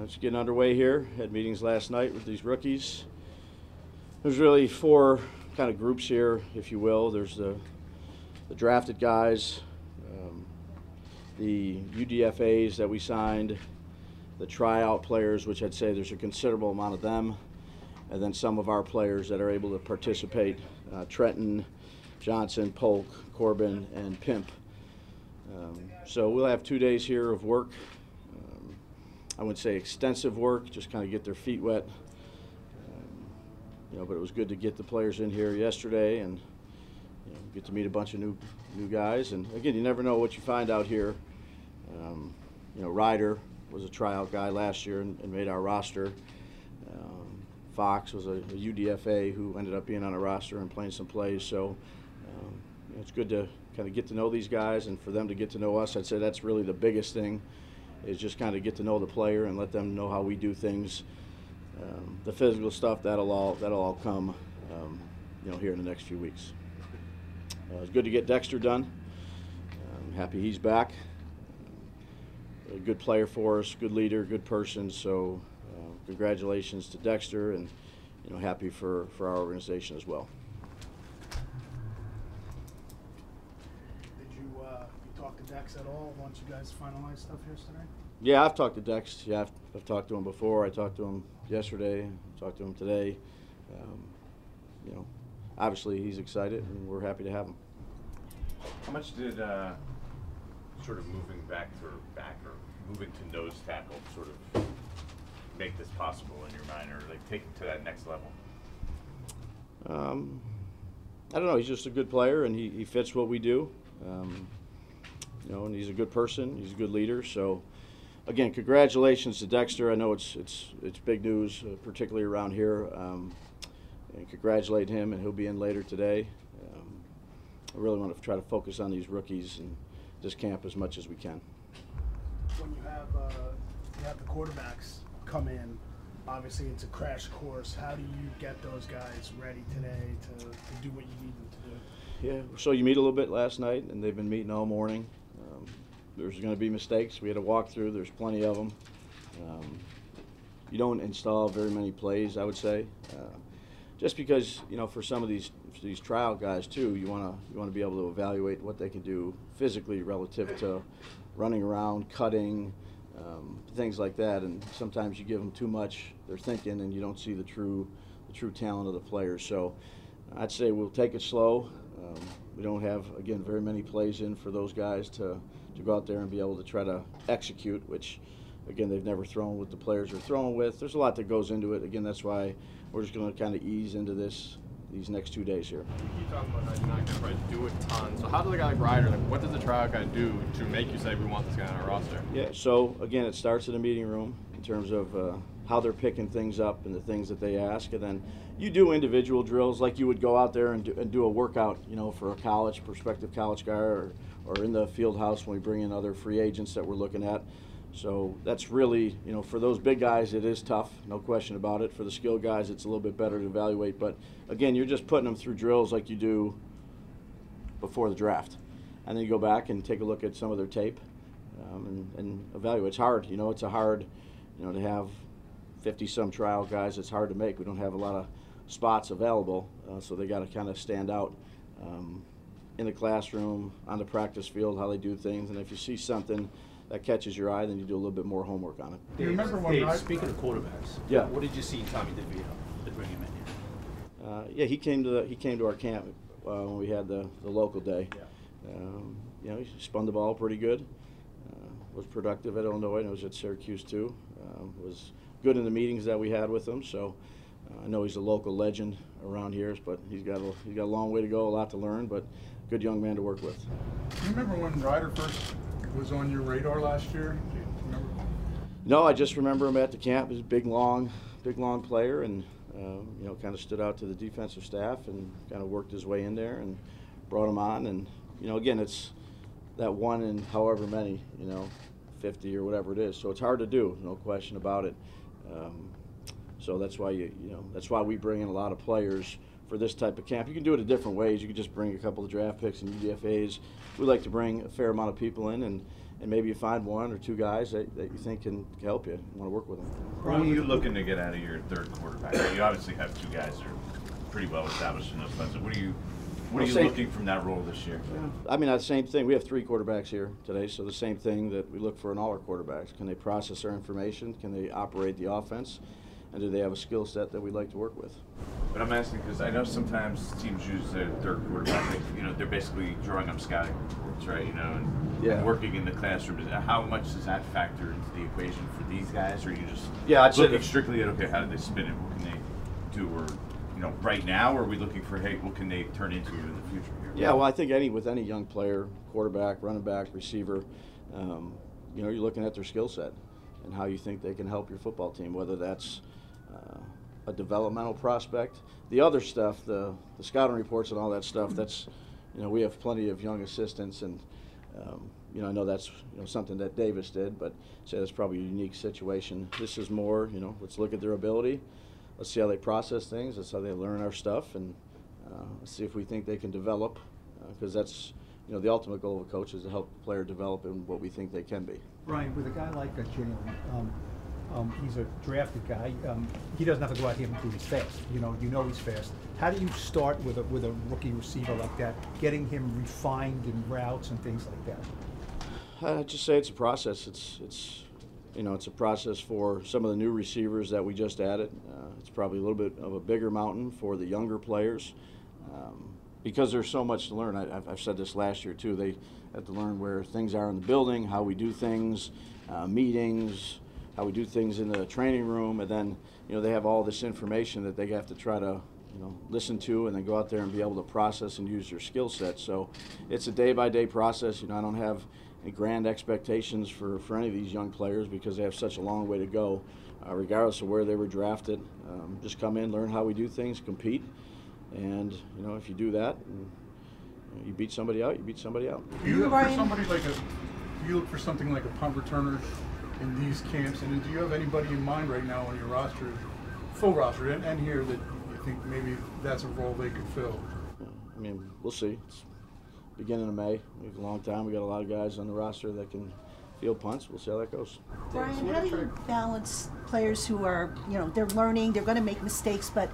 Uh, it's getting underway here. Had meetings last night with these rookies. There's really four kind of groups here, if you will. There's the, the drafted guys, um, the UDFAs that we signed, the tryout players, which I'd say there's a considerable amount of them, and then some of our players that are able to participate uh, Trenton, Johnson, Polk, Corbin, and Pimp. Um, so we'll have two days here of work. I wouldn't say extensive work, just kind of get their feet wet. Um, you know, but it was good to get the players in here yesterday and you know, get to meet a bunch of new new guys. And again, you never know what you find out here. Um, you know, Ryder was a tryout guy last year and, and made our roster. Um, Fox was a, a, UDFA who ended up being on a roster and playing some plays. So um, you know, it's good to kind of get to know these guys and for them to get to know us. I'd say that's really the biggest thing is just kind of get to know the player and let them know how we do things. Um, the physical stuff that'll all that'll all come, um, you know, here in the next few weeks. Uh, it's good to get Dexter done. I'm happy he's back. A good player for us, good leader, good person. So, uh, congratulations to Dexter, and you know, happy for for our organization as well. Did you uh, you talk to Dex at all once you guys finalized stuff yesterday? Yeah, I've talked to Dex. Yeah, I've, I've, talked to him before. I talked to him yesterday. Talked to him today. Um, you know, obviously he's excited, and we're happy to have him. How much did uh, sort of moving back to back or moving to nose tackle sort of make this possible in your mind, or like take it to that next level? Um, I don't know. He's just a good player, and he, he fits what we do. Um, you know, and he's a good person. He's a good leader. So, again, congratulations to Dexter. I know it's it's it's big news, uh, particularly around here. Um, and congratulate him, and he'll be in later today. Um, I really want to try to focus on these rookies and this camp as much as we can. When you have uh, you have the quarterbacks come in, obviously it's a crash course. How do you get those guys ready today to, to do what you need them to do? Yeah, so you meet a little bit last night, and they've been meeting all morning. There's going to be mistakes. We had a walkthrough. There's plenty of them. Um, you don't install very many plays, I would say. Uh, just because you know for some of these these trial guys too, you want to you want to be able to evaluate what they can do physically relative to running around, cutting, um, things like that. And sometimes you give them too much, they're thinking, and you don't see the true the true talent of the players. So I'd say we'll take it slow. Um, we don't have again very many plays in for those guys to to go out there and be able to try to execute, which again they've never thrown with the players they're throwing with. There's a lot that goes into it. Again, that's why we're just going to kind of ease into this these next two days here. You keep talking about how you're not going to do a ton. So how does a guy like Ryder, like, what does the trial guy do to make you say we want this guy on our roster? Yeah. So again, it starts in the meeting room in terms of uh, how they're picking things up and the things that they ask, and then you do individual drills like you would go out there and do, and do a workout, you know, for a college prospective college guy or or in the field house when we bring in other free agents that we're looking at. So that's really, you know, for those big guys, it is tough, no question about it. For the skilled guys, it's a little bit better to evaluate. But again, you're just putting them through drills like you do before the draft. And then you go back and take a look at some of their tape um, and, and evaluate. It's hard, you know, it's a hard, you know, to have 50 some trial guys, it's hard to make. We don't have a lot of spots available, uh, so they got to kind of stand out. Um, in the classroom, on the practice field, how they do things, and if you see something that catches your eye, then you do a little bit more homework on it. You remember when Dave, I- speaking of quarterbacks, Yeah. what did you see in Tommy DeVito to bring him in here? Uh, yeah, he came to the, he came to our camp uh, when we had the, the local day. Yeah. Um, you know, he spun the ball pretty good. Uh, was productive at Illinois and was at Syracuse too. Um, was good in the meetings that we had with him. So uh, I know he's a local legend around here, but he's got a, he's got a long way to go, a lot to learn, but good young man to work with. Do You remember when Ryder first was on your radar last year? You? No, I just remember him at the camp. He's a big, long, big, long player, and um, you know, kind of stood out to the defensive staff and kind of worked his way in there and brought him on. And you know, again, it's that one in however many, you know, 50 or whatever it is. So it's hard to do, no question about it. Um, so that's why you, you know, that's why we bring in a lot of players for this type of camp. You can do it in different ways. You can just bring a couple of draft picks and UDFA's. We like to bring a fair amount of people in and. And maybe you find one or two guys that, that you think can help you, want to work with them. What are you looking to get out of your third quarterback? You obviously have two guys that are pretty well established in those spots. What are you, what are you looking from that role this year? I mean, the same thing. We have three quarterbacks here today, so the same thing that we look for in all our quarterbacks. Can they process our information? Can they operate the offense? And do they have a skill set that we'd like to work with? But I'm asking because I know sometimes teams use their third quarterback. Like, you know, they're basically drawing up scouting reports, right? You know, and, Yeah. and working in the classroom. How much does that factor into the equation for these guys? Or are you just Yeah, I'd looking strictly at okay, how do they spin it? What can they do? Or you know, right now, or are we looking for hey, what can they turn into in the future here? Yeah, well, I think any with any young player, quarterback, running back, receiver, um, you know, you're looking at their skill set and how you think they can help your football team. Whether that's a developmental prospect, the other stuff, the the scouting reports and all that stuff. That's, you know, we have plenty of young assistants, and um, you know, I know that's you know something that Davis did, but say that's probably a unique situation. This is more, you know, let's look at their ability. Let's see how they process things. Let's see how they learn our stuff, and uh, see if we think they can develop, because that's you know the ultimate goal of a coach is to help the player develop in what we think they can be. Brian, with a guy like uh, Jalin, um, um, he's a drafted guy. Um, he doesn't have to go out here and prove he's fast. You know, you know he's fast. How do you start with a with a rookie receiver like that, getting him refined in routes and things like that? I just say it's a process. It's it's you know it's a process for some of the new receivers that we just added. Uh, it's probably a little bit of a bigger mountain for the younger players um, because there's so much to learn. I, I've, I've said this last year too. They have to learn where things are in the building, how we do things, uh, meetings, how we do things in the training room, and then you know they have all this information that they have to try to you know listen to and then go out there and be able to process and use their skill set. So it's a day by day process. You know I don't have grand expectations for, for any of these young players because they have such a long way to go, uh, regardless of where they were drafted. Um, just come in, learn how we do things, compete, and you know if you do that, and, you, beat somebody out, you beat somebody out. You look for somebody like a? You look for something like a punt returner in these camps? And do you have anybody in mind right now on your roster, full roster, and, and here that you think maybe that's a role they could fill? Yeah, I mean, we'll see. It's beginning of May. We have a long time. We got a lot of guys on the roster that can field punts. We'll see how that goes. Brian, how do you balance players who are, you know, they're learning, they're going to make mistakes, but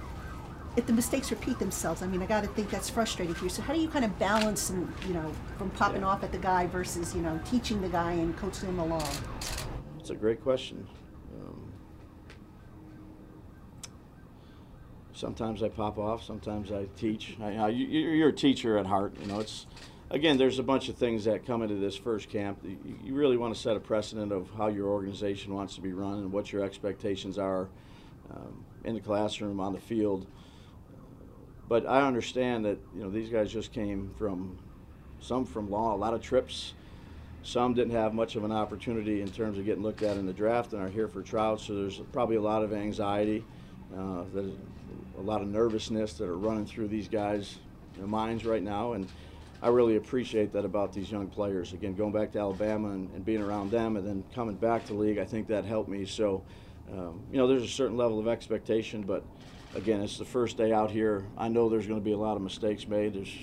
if the mistakes repeat themselves, I mean, I got to think that's frustrating for you. So how do you kind of balance, and you know, from popping Yeah. off at the guy versus, you know, teaching the guy and coaching him along? It's a great question. Um, sometimes I pop off. Sometimes I teach. I, I, you, you're a teacher at heart. You know, it's again. There's a bunch of things that come into this first camp. You, you really want to set a precedent of how your organization wants to be run and what your expectations are um, in the classroom, on the field. But I understand that you know these guys just came from some from law, a lot of trips. Some didn't have much of an opportunity in terms of getting looked at in the draft and are here for trials. So there's probably a lot of anxiety, uh, there's a lot of nervousness that are running through these guys' know, minds right now. And I really appreciate that about these young players. Again, going back to Alabama and, and being around them, and then coming back to league, I think that helped me. So, um, you know, there's a certain level of expectation, but again, it's the first day out here. I know there's going to be a lot of mistakes made. There's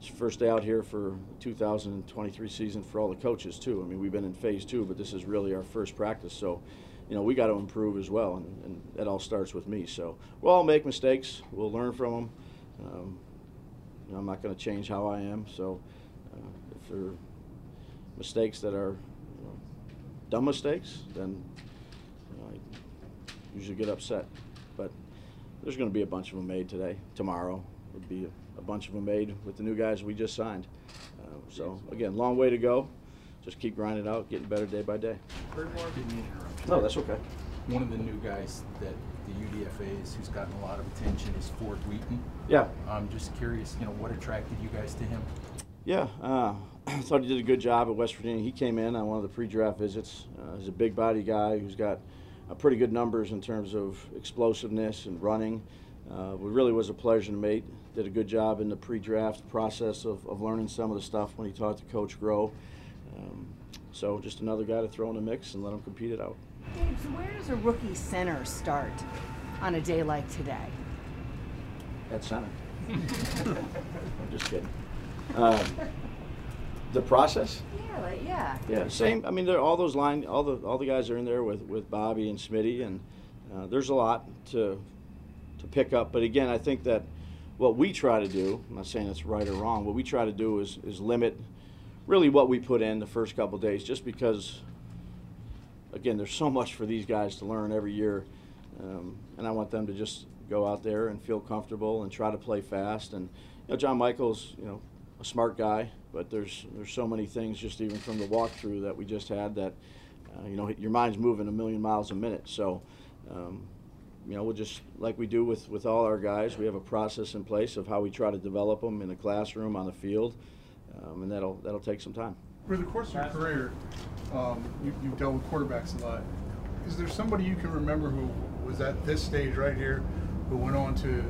it's first day out here for 2023 season for all the coaches too. I mean, we've been in phase two, but this is really our first practice. So, you know, we got to improve as well, and, and that all starts with me. So we'll all make mistakes. We'll learn from them. Um, you know, I'm not going to change how I am. So uh, if there are mistakes that are you know, dumb mistakes, then you know, I usually get upset. But there's going to be a bunch of them made today. Tomorrow would be a, a bunch of them made with the new guys we just signed. Uh, so again, long way to go. Just keep grinding out, getting better day by day. Didn't mean to interrupt. No, that's okay. One of the new guys that the UDFA's who's gotten a lot of attention is Ford Wheaton. Yeah. I'm just curious, you know, what attracted you guys to him? Yeah, uh, I thought he did a good job at West Virginia. He came in on one of the pre-draft visits. Uh, he's a big body guy who's got uh, pretty good numbers in terms of explosiveness and running. Uh, it really was a pleasure to meet. Did a good job in the pre-draft process of, of learning some of the stuff when he talked to Coach Groh. Um, so just another guy to throw in the mix and let him compete it out. Dave, so where does a rookie center start on a day like today? At center. I'm just kidding. Um, the process? Yeah, like, yeah. Yeah, same. I mean, there all those line, all the all the guys are in there with, with Bobby and Smitty, and uh, there's a lot to to pick up. But again, I think that what we try to do, I'm not saying it's right or wrong, what we try to do is is limit really what we put in the first couple days, just because. Again, there's so much for these guys to learn every year, um, and I want them to just go out there and feel comfortable and try to play fast. And you know, John Michael's you know a smart guy, but there's there's so many things just even from the walkthrough that we just had that uh, you know your mind's moving a million miles a minute. So um, you know we'll just like we do with with all our guys, we have a process in place of how we try to develop them in the classroom, on the field, um, and that'll that'll take some time. For the course of your career, um, you, you've dealt with quarterbacks a lot. Is there somebody you can remember who was at this stage right here, who went on to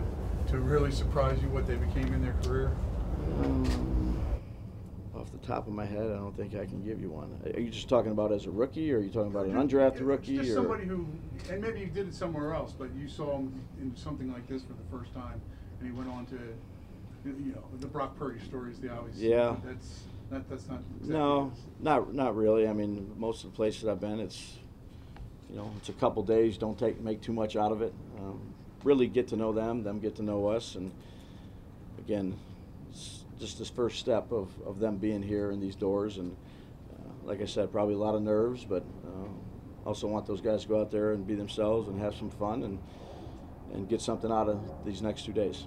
to really surprise you what they became in their career? Um, off the top of my head, I don't think I can give you one. Are you just talking about as a rookie, or are you talking about an undrafted rookie? Just or? somebody who, and maybe you did it somewhere else, but you saw him in something like this for the first time, and he went on to, you know, the Brock Purdy story is the obvious. Yeah. That's that, that's not. Exactly No, not not really. I mean, most of the places I've been, it's you know, it's a couple days. Don't take make too much out of it. Um, really get to know them, them get to know us, and again, just this first step of, of them being here in these doors. And uh, like I said, probably a lot of nerves, but uh, also want those guys to go out there and be themselves and have some fun and and get something out of these next two days.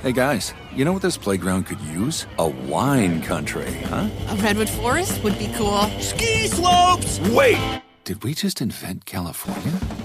Hey guys, you know what this playground could use? A wine country, huh? A redwood forest would be cool. Ski slopes! Wait! Did we just invent California?